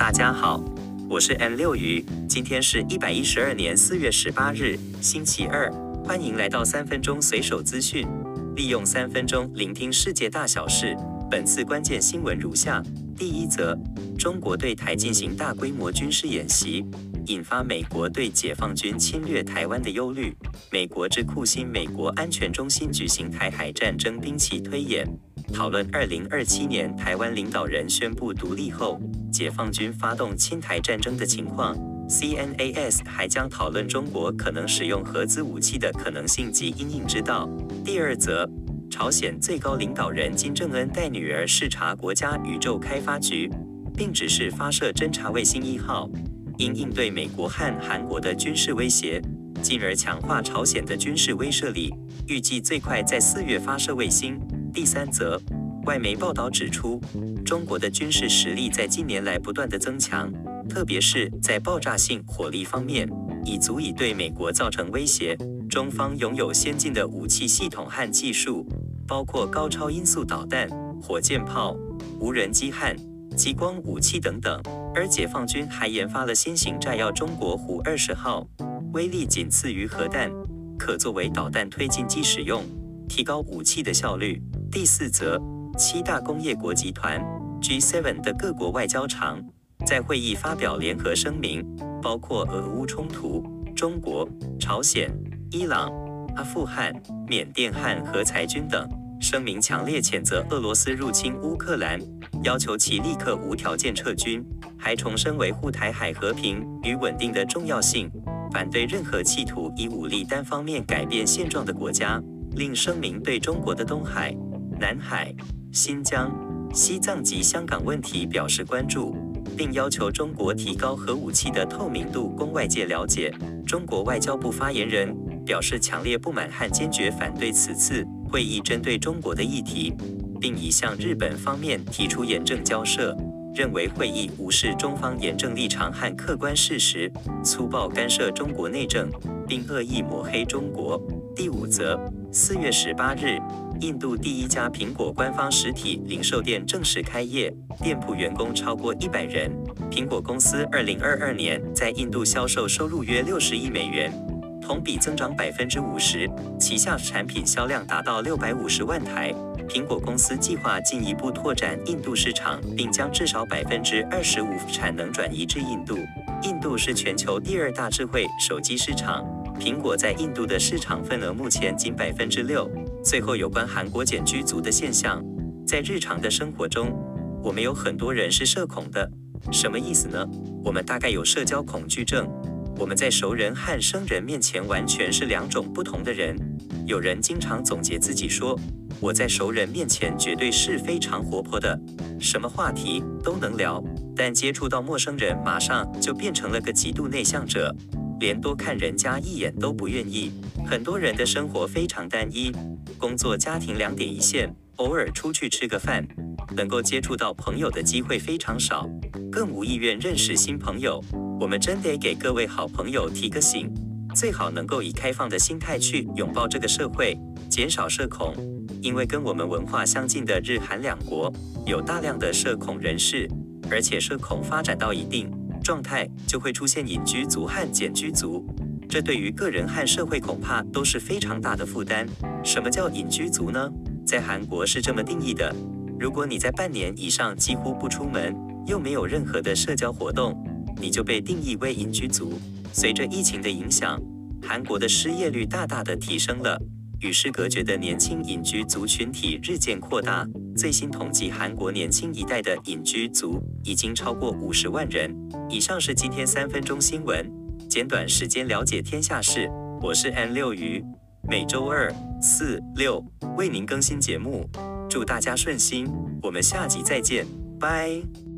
大家好，我是 N 六鱼，今天是一百一十二年四月十八日，星期二，欢迎来到三分钟随手资讯，利用三分钟聆听世界大小事。本次关键新闻如下：第一则，中国对台进行大规模军事演习。引发美国对解放军侵略台湾的忧虑。美国智库新美国安全中心举行台海战争兵棋推演，讨论二零二七年台湾领导人宣布独立后，解放军发动侵台战争的情况。CNAS 还将讨论中国可能使用核子武器的可能性及因应之道。第二则，朝鲜最高领导人金正恩带女儿视察国家宇宙开发局，并指示发射侦察卫星一号。因应对美国和韩国的军事威胁，进而强化朝鲜的军事威慑力，预计最快在四月发射卫星。第三则，外媒报道指出，中国的军事实力在近年来不断的增强，特别是在爆炸性火力方面，已足以对美国造成威胁。中方拥有先进的武器系统和技术，包括高超音速导弹、火箭炮、无人机和激光武器等等。而解放军还研发了新型炸药“中国虎二十号”，威力仅次于核弹，可作为导弹推进剂使用，提高武器的效率。第四则，七大工业国集团 G7 的各国外交长在会议发表联合声明，包括俄乌冲突、中国、朝鲜、伊朗、阿富汗、缅甸和何裁军等。声明强烈谴责俄罗斯入侵乌克兰，要求其立刻无条件撤军。还重申维护台海和平与稳定的重要性，反对任何企图以武力单方面改变现状的国家。另声明对中国的东海、南海、新疆、西藏及香港问题表示关注，并要求中国提高核武器的透明度，供外界了解。中国外交部发言人表示强烈不满和坚决反对此次会议针对中国的议题，并已向日本方面提出严正交涉。认为会议无视中方严正立场和客观事实，粗暴干涉中国内政，并恶意抹黑中国。第五则，四月十八日，印度第一家苹果官方实体零售店正式开业，店铺员工超过一百人。苹果公司二零二二年在印度销售收入约六十亿美元，同比增长百分之五十，旗下产品销量达到六百五十万台。苹果公司计划进一步拓展印度市场，并将至少百分之二十五产能转移至印度。印度是全球第二大智慧手机市场，苹果在印度的市场份额目前仅百分之六。最后，有关韩国茧居族的现象，在日常的生活中，我们有很多人是社恐的，什么意思呢？我们大概有社交恐惧症，我们在熟人和生人面前完全是两种不同的人。有人经常总结自己说。我在熟人面前绝对是非常活泼的，什么话题都能聊，但接触到陌生人，马上就变成了个极度内向者，连多看人家一眼都不愿意。很多人的生活非常单一，工作家庭两点一线，偶尔出去吃个饭，能够接触到朋友的机会非常少，更无意愿认识新朋友。我们真得给各位好朋友提个醒，最好能够以开放的心态去拥抱这个社会，减少社恐。因为跟我们文化相近的日韩两国有大量的社恐人士，而且社恐发展到一定状态就会出现隐居族和简居族，这对于个人和社会恐怕都是非常大的负担。什么叫隐居族呢？在韩国是这么定义的：如果你在半年以上几乎不出门，又没有任何的社交活动，你就被定义为隐居族。随着疫情的影响，韩国的失业率大大的提升了。与世隔绝的年轻隐居族群体日渐扩大。最新统计，韩国年轻一代的隐居族已经超过五十万人。以上是今天三分钟新闻，简短时间了解天下事。我是 N 六鱼，每周二、四、六为您更新节目。祝大家顺心，我们下集再见，拜。